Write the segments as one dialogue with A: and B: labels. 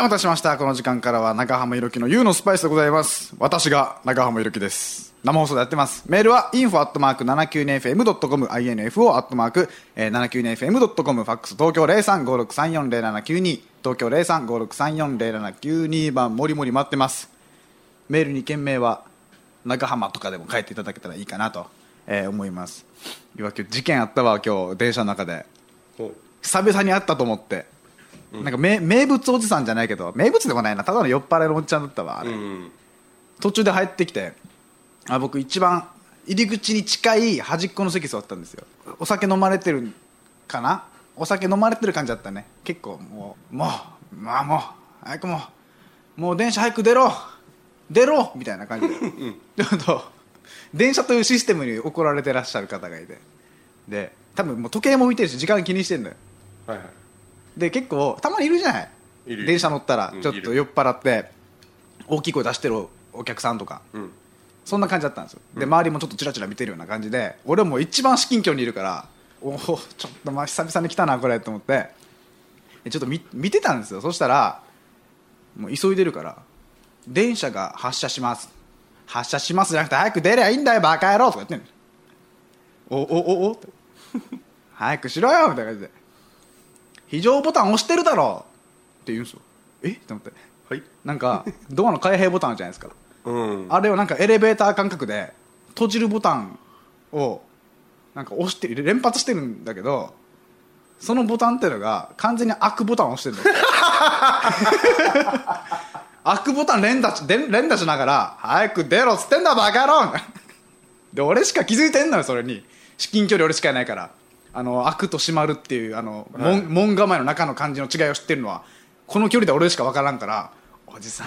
A: はい、お待たせしました。この時間からは中浜ゆるきの U のスパイスでございます。私が中浜ゆるきです。生放送でやってます。メールは info.792fm.com、info. 792fm.com、ファックス東京0356340792、東京0356340792番、もりもり待ってます。メールに件名は中浜とかでも書いていただけたらいいかなと、えー思います。いわ今日事件あったわ、今日、電車の中で。
B: ほ
A: 久々に会ったと思って、なんか名名物おじさんじゃないけど名物でもないな。ただの酔っ払いのおっちゃんだったわあれ、
B: ううん。
A: 途中で入ってきてあ僕一番入り口に近い端っこの席座ったんですよ。お酒飲まれてるかな？お酒飲まれてる感じだったね。結構もうもうまあもう早くもうもう電車早く出ろ。出ろ！みたいな感じで、ちょっと電車というシステムに怒られてらっしゃる方がいて。で多分もう時計も見てるし時間気にしてんだよ。
B: はいはい
A: で結構たまにいるじゃない？電車乗ったら
B: うん
A: ちょっと酔っ払って大きい声出してるお客さんとか。
B: うん。
A: そんな感じだったんですよ。で周りもちょっとチラチラ見てるような感じで俺も一番至近距離にいるからおおちょっとまあ久々に来たなこれと思って。でちょっと見見てたんですよ。そしたらもう急いでるから電車が発車します。発車しますじゃなくて早く出りゃいいんだよバカ野郎とか言ってんの。おおおおって。早くしろよみたいな感じで非常ボタン押してるだろ。って言うんですよ。え？って思って。
B: はい。
A: なんかドアの開閉ボタンあるじゃないですか。
B: うん。
A: あれをなんかエレベーター感覚で閉じるボタンをなんか押して連発してるんだけどそのボタンっていうのが完全に開くボタンを押してるの 開くボタン連打し連連打しながら「早く出ろ」っつってんだバカ野郎。で俺しか気づいてんのよそれに。至近距離俺しかいないからあの開くと閉まるっていうあの、門門構えの中の感じの違いを知ってるのはこの距離で俺しか分からんからおじさん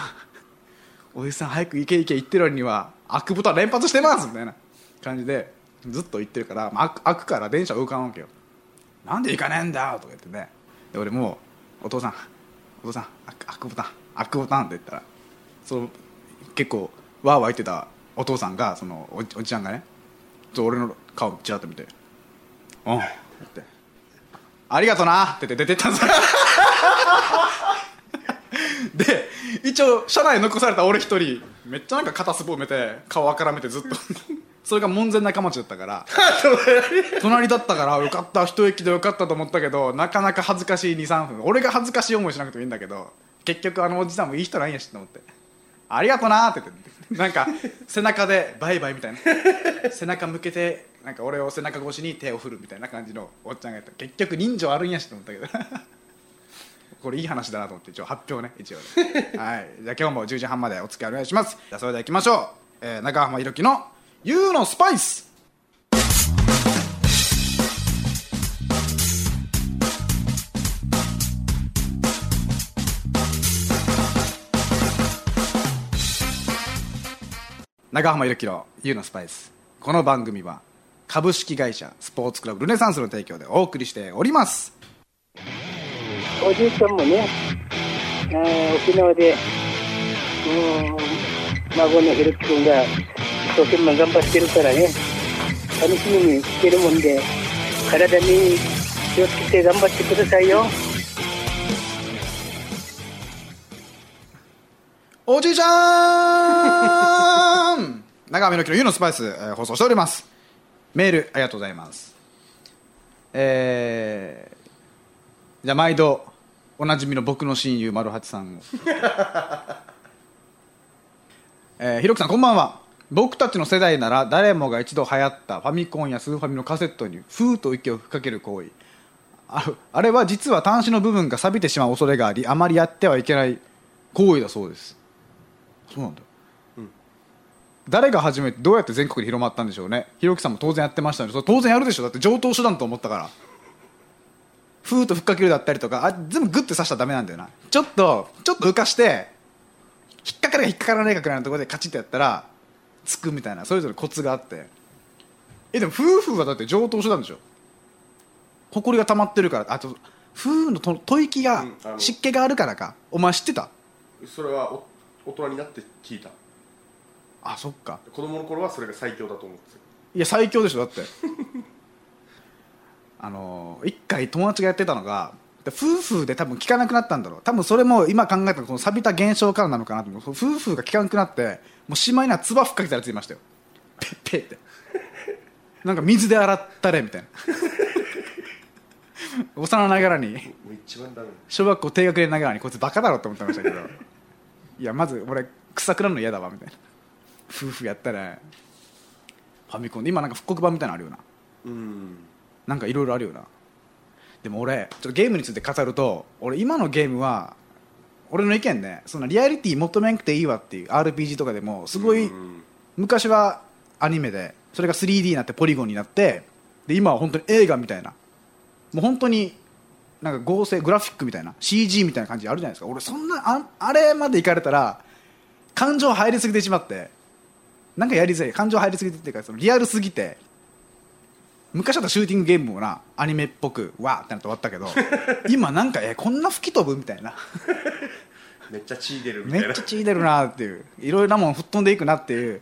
A: おじさん早く行け行け言ってる割には開くボタン連発してますみたいな感じでずっと言ってるから、まあ、開くから電車動かんわけよ。なんで行かねえんだよとか言ってね。で俺もうお父さんお父さん開くボタン開くボタンって言ったらその結構わーわー言ってたお父さんがそのおじおじちゃんがね俺の顔ちらっと見て「うん」って言って「ありがとな」って言って出てったんですよで一応車内残された俺一人めっちゃなんか肩すぼめて顔あからめてずっと。それが門前仲町だったから。隣だったからよかった一息でよかったと思ったけどなかなか恥ずかしい23分。俺が恥ずかしい思いしなくてもいいんだけど結局あのおじさんもいい人なんやしと思って「ありがとな」って言って。なんか背中でバイバイみたいな。背中向けてなんか俺を背中越しに手を振るみたいな感じのおっちゃんがやった。結局人情あるんやしと思ったけど。これいい話だなと思って一応発表ね一応ね。はい。じゃあ今日も10時半までお付き合いお願いします。じゃあそれでは行きましょう、えー、中浜ひろきの「YOU のスパイス」中浜ひろきの「YOU のスパイス」この番組は株式会社スポーツクラブルネサンスの提供でお送りしております。
C: おじいちゃんもね、あー沖縄で、うん、孫のひろき君が一生懸命頑張ってるからね、楽しみにしてるもんで、体に気をつけて頑張ってくださいよ。
A: おじいちゃん！長浜のきの湯のスパイス、えー放送しておりますメールありがとうございます。えー、じゃあ毎度おなじみの僕の親友丸八さんを。えー、ひろきさんこんばんは。僕たちの世代なら誰もが一度流行ったファミコンやスーファミのカセットにフーと息を吹きかける行為。ああれは実は端子の部分が錆びてしまう恐れがありあまりやってはいけない行為だそうです。そうなんだ、誰が始めてどうやって全国に広まったんでしょうね。ひろきさんも当然やってましたので当然やるでしょ。だって上等手段と思ったから。ふーっとふっかけるだったりとかあ全部グッて刺したらダメなんだよな。ちょっとちょっと。浮かして引っかかるか引っかからないかくらいのところでカチッとやったらつくみたいなそれぞれコツがあって。えでも夫婦はだって上等手段でしょ。ほこりが溜まってるからあと夫婦のと吐息が、湿気があるからか。お前知ってた？
B: それはお大人になって聞いた
A: あそっか。
B: 子供の頃はそれが最強だと思って
A: いや最強でしょだって。あの一回友達がやってたのがで夫婦で多分聞かなくなったんだろう。多分それも今考えたらこの錆びた現象からなのかなと思う。夫婦が聞かなくなってもうしまいには唾ふっかけたらついましたよ。ペッペッって。なんか水で洗ったれみたいな。幼ながらに。小学校低学年ながらにこいつバカだろって思ってましたけど。いやまず俺臭くなるの嫌だわみたいな夫婦やったらファミコンで今なんか復刻版みたいなのあるよな。
B: うん。
A: なんかいろいろあるよな。でも俺ちょっとゲームについて語ると俺今のゲームは俺の意見ねそんなリアリティ求めなくていいわっていう RPG とかでもすごい
B: うん。
A: 昔はアニメでそれが 3D になってポリゴンになってで今は本当に映画みたいな。もう本当になんか合成グラフィックみたいな CG みたいな感じあるじゃないですか。俺そんなああれまでいかれたら感情入りすぎてしまってなんかやりづらい感情入りすぎてっていうかそのリアルすぎて昔だったらシューティングゲームもなアニメっぽくわーってなって終わったけど 今なんかえこんな吹き飛ぶみたいな。
B: めっちゃ血出るみ
A: め
B: たいな。
A: っちゃ血出るなっていういろいろなもん吹っ飛んでいくなっていう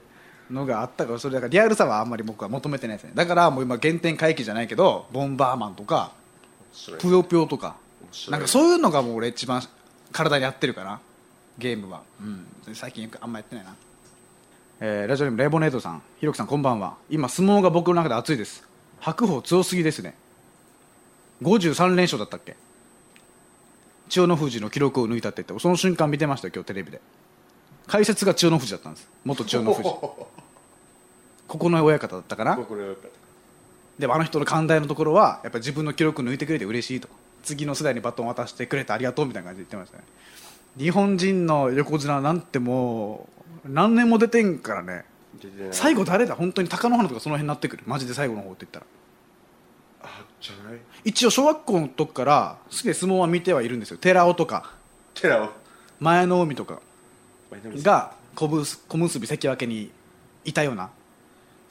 A: のがあったからそれだからリアルさはあんまり僕は求めてないですね。だからもう今原点回帰じゃないけどボンバーマンとかぷよぷよとかなんかそういうのがもう俺一番体に合ってるかなゲームは、うん、最近あんまやってないな、えーラジオネームレイボネードさん。ひろきさんこんばんは。今相撲が僕の中で熱いです。白鵬強すぎですね。53連勝だったっけ。千代の富士の記録を抜いたって言ってその瞬間見てましたよ今日テレビで。解説が千代の富士だったんです。元千代の富士。ここの親方だったかな。でもあの人の寛大のところはやっぱ自分の記録抜いてくれて嬉しいと。次の世代にバトン渡してくれてありがとうみたいな感じで言ってましたね。日本人の横綱なんてもう何年も出てんからね。最後誰だ？本当に貴乃花とかその辺になってくる。マジで最後の方って言ったら。
B: あじゃない。
A: 一応小学校の時から好きで相撲は見てはいるんですよ。寺尾とか。
B: 寺尾。
A: 前の海とか。が小結小結び関脇にいたような。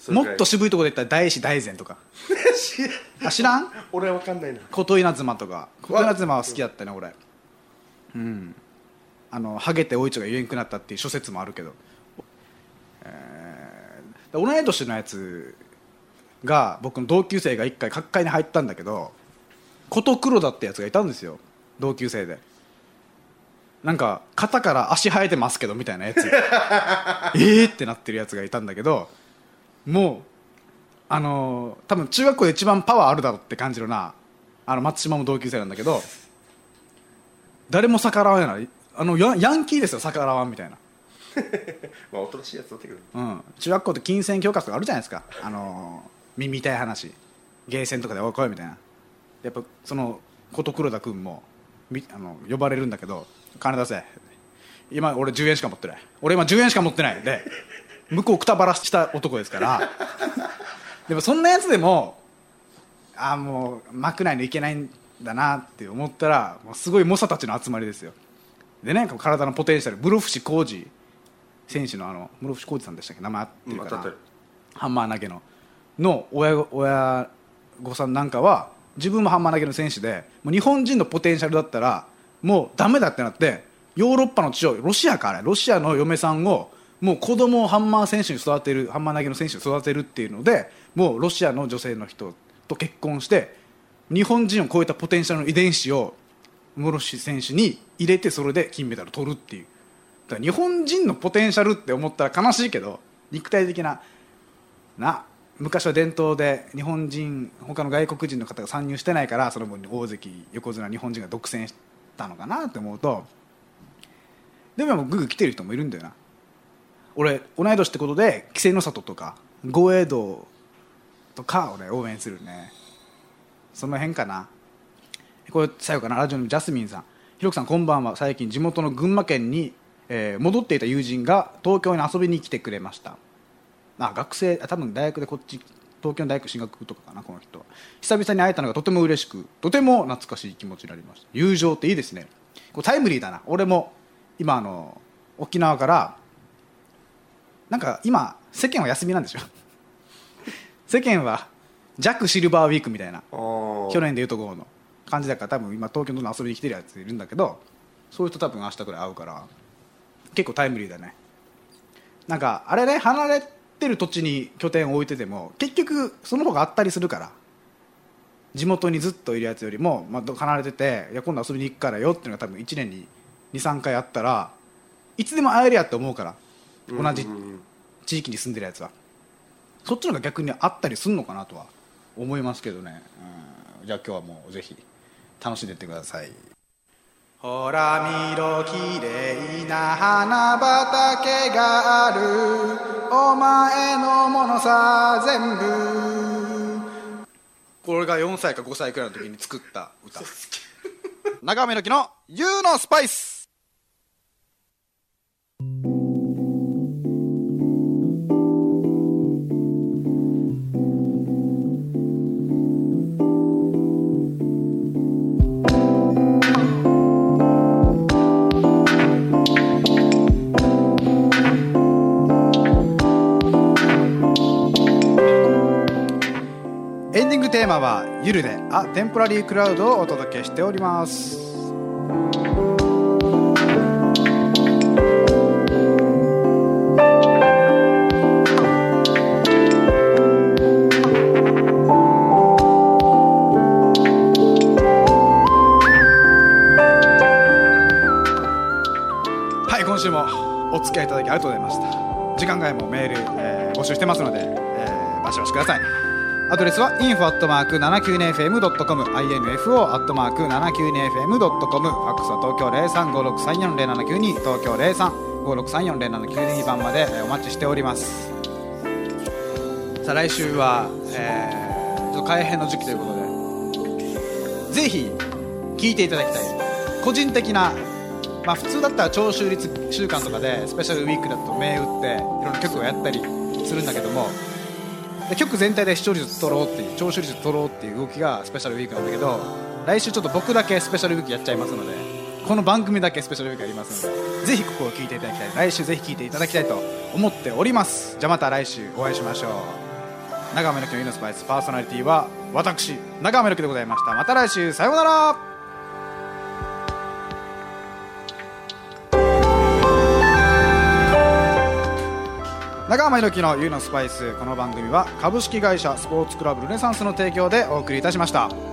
A: もっと渋いところで言ったら大師大善とか。あ知らん？
B: 俺は分かんないな。
A: 琴稲妻とか。琴稲妻は好きだったね俺。うんあのハゲておいちが言えんくなったっていう諸説もあるけど、えー同い年のやつが僕の同級生が一回角界に入ったんだけど琴黒田ってやつがいたんですよ。同級生で。なんか肩から足生えてますけどみたいなやつ。えーってなってるやつがいたんだけどもうあのー多分中学校で一番パワーあるだろうって感じるなあの松島も同級生なんだけど誰も逆らわない。あのヤヤンキーですよ逆らわんみたいな、
B: まあおとなしいやつだったけど
A: うん、中学校って金銭教科書とかあるじゃないですか。あのー耳痛い話。ゲーセンとかで「おい来い」みたいな。やっぱその琴黒田君もみあの呼ばれるんだけど「金出せ」今俺10円しか持ってない。俺今10円しか持ってない。で向こうくたばらした男ですから。でもそんなやつでもああもう幕内のいけないんだなって思ったらすごい猛者たちの集まりですよでね体のポテンシャル室伏浩二選手のあの室伏浩二さんでしたっけ名前合ってるかな、
B: うん
A: ハンマー投げのの親御親御さんなんかは自分もハンマー投げの選手でもう日本人のポテンシャルだったらもうダメだってなってヨーロッパの地をロシアからロシアの嫁さんをもう子供をハンマー選手に育てるハンマー投げの選手に育てるっていうのでもうロシアの女性の人と結婚して日本人を超えたポテンシャルの遺伝子を室伏選手に入れてそれで金メダル取るっていう。だから日本人のポテンシャルって思ったら悲しいけど肉体的なな昔は伝統で日本人他の外国人の方が参入してないからその分大関横綱日本人が独占したのかなって思うとでもグーグー来てる人もいるんだよな。俺同い年ってことで稀勢の里とか豪栄道とか俺応援するね。その辺かな。これ最後かな。ラジオのジャスミンさん。ひろきさんこんばんは。最近地元の群馬県に、えー戻っていた友人が東京に遊びに来てくれました。あ学生あ多分大学でこっち東京の大学進学とかかなこの人は。久々に会えたのがとても嬉しくとても懐かしい気持ちになりました。友情っていいですね。こうタイムリーだな。俺も今あの沖縄からなんか今世間は休みなんですよ 世間は弱シルバーウィークみたいな。
B: 去
A: 去年でいうところの感じだから多分今東京の遊びに来てるやついるんだけどそういう人多分明日くらい会うから結構タイムリーだね。なんかあれね離れてる土地に拠点を置いてても結局その方があったりするから地元にずっといるやつよりも、まあ、離れてていや今度遊びに行くからよっていうのが多分1年に23回あったらいつでも会えるやって思うから同じ地域に住んでるやつは。そっちの方が逆にあったりすんのかなとは思いますけどね、うん、じゃあ今日はもうぜひ。楽しんでいってください。ほら見ろきれいな花畑がある。お前のものさ全部。これが4歳か5歳くらいの時に作った歌。長めの木の「ユーのスパイス」マは「ゆるであテンポラリークラウド」をお届けしております。はい今週もお付き合いいただきありがとうございました。時間外もメール、えー募集してますので、えー、バシバシください。アドレスは info.792fm.com info.792fm.com ファックスは東京0356340792東京0356340792番までお待ちしております。さあ来週は、えー、ちょっと改編の時期ということでぜひ聴いていただきたい。個人的なまあ普通だったら聴取率週間とかでスペシャルウィークだと銘打っていろんな曲をやったりするんだけどもで曲全体で視聴率取ろうっていう聴取率取ろうっていう動きがスペシャルウィークなんだけど来週ちょっと僕だけスペシャルウィークやっちゃいますのでこの番組だけスペシャルウィークやりますのでぜひここを聞いていただきたい。来週ぜひ聞いていただきたいと思っております。じゃあまた来週お会いしましょう。長めの木のイノスパイスパーソナリティは私長めの木でございました。また来週さようなら中浜ひろきの「ゆうのスパイス」この番組は株式会社スポーツクラブルネサンスの提供でお送りいたしました。